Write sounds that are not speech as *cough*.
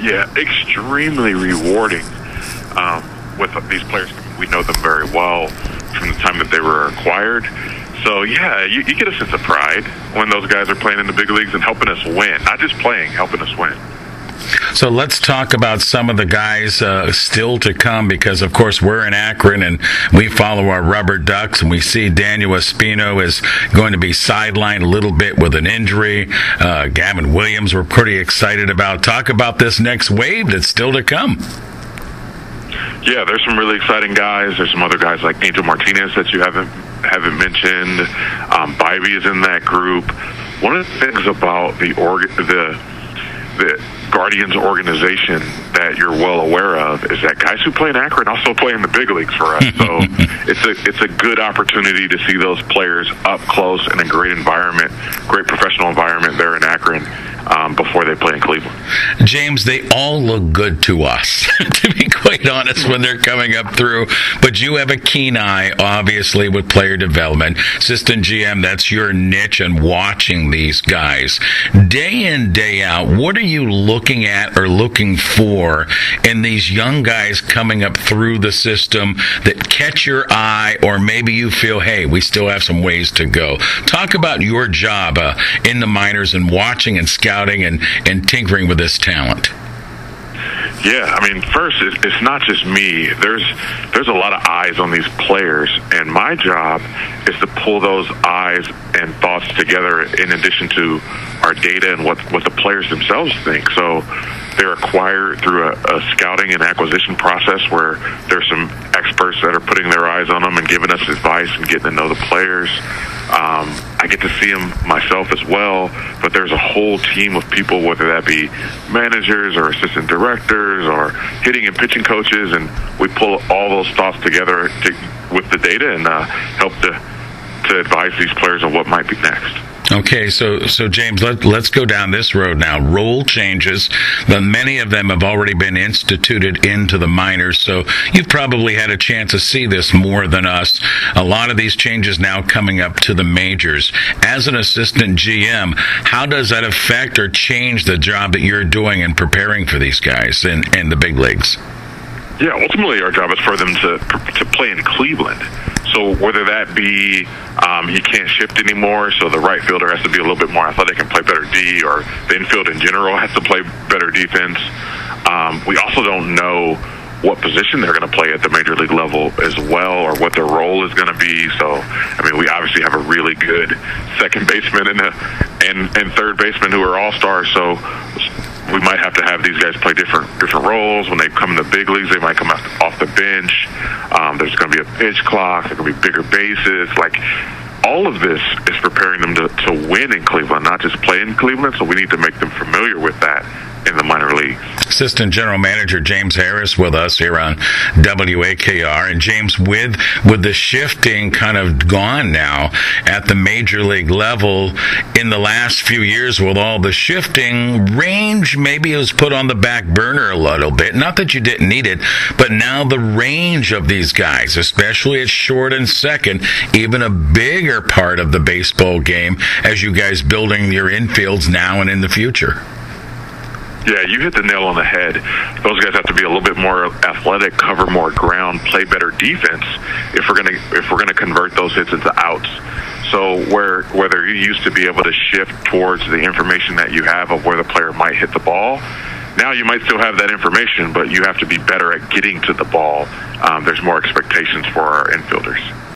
Yeah, extremely rewarding. Um, with these players, we know them very well from the time that they were acquired. So yeah, you, you get a sense of pride when those guys are playing in the big leagues and helping us win. Not just playing, helping us win. So let's talk about some of the guys uh, still to come because, of course, we're in Akron and we follow our rubber ducks and we see Daniel Espino is going to be sidelined a little bit with an injury. Uh, Gavin Williams, we're pretty excited about. Talk about this next wave that's still to come. Yeah, there's some really exciting guys. There's some other guys like Angel Martinez that you haven't haven't mentioned. Um, Bibee is in that group. One of the things about the org- the the Guardians organization that you're well aware of is that guys who play in Akron also play in the big leagues for us. So *laughs* it's a it's a good opportunity to see those players up close in a great environment, great professional environment there in Akron um, before they play in Cleveland. James, they all look good to us, *laughs* to be quite honest, when they're coming up through. But you have a keen eye, obviously, with player development. Assistant GM, that's your niche and watching these guys. Day in, day out, what are you looking at or looking for in these young guys coming up through the system that catch your eye, or maybe you feel, hey, we still have some ways to go? Talk about your job uh, in the minors and watching and scouting and, and tinkering with this talent? Yeah, I mean, first, it's not just me. There's there's a lot of eyes on these players, and my job is to pull those eyes and thoughts together in addition to our data and what what the players themselves think. So they're acquired through a, a scouting and acquisition process where there's some experts that are putting their eyes on them and giving us advice and getting to know the players. Um, I get to see them myself as well, but there's a whole team of people, whether that be managers or assistant directors or hitting and pitching coaches, and we pull all those thoughts together to, with the data and uh, help to to advise these players on what might be next. Okay, so so James, let, let's go down this road now. Rule changes. The, many of them have already been instituted into the minors, so you've probably had a chance to see this more than us. A lot of these changes now coming up to the majors. As an assistant GM, how does that affect or change the job that you're doing in preparing for these guys in, in the big leagues? Yeah, ultimately our job is for them to to play in Cleveland. So whether that be um, he can't shift anymore, so the right fielder has to be a little bit more athletic and play better D, or the infield in general has to play better defense. Um, we also don't know what position they're going to play at the major league level as well, or what their role is going to be. So, I mean, we obviously have a really good *laughs* second baseman and a, and, and third baseman who are all stars. So we might have to have these guys play different different roles. When they come in the big leagues, they might come off the bench. Um, there's going to be a pitch clock. There's going to be bigger bases. Like all of this is preparing them to, to win in Cleveland, not just play in Cleveland. So we need to make them familiar with that in the minor leagues. Assistant General Manager James Harris with us here on WAKR, and James, with with the shifting kind of gone now at the major league level in the last few years, with all the shifting, range maybe was put on the back burner a little bit. Not that you didn't need it, but now the range of these guys, especially at short and second, even a bigger part of the baseball game as you guys building your infields now and in the future. Yeah, you hit the nail on the head. Those guys have to be a little bit more athletic, cover more ground, play better defense if we're gonna if we're gonna convert those hits into outs. So where whether you used to be able to shift towards the information that you have of where the player might hit the ball, now you might still have that information, but you have to be better at getting to the ball. Um, there's more expectations for our infielders.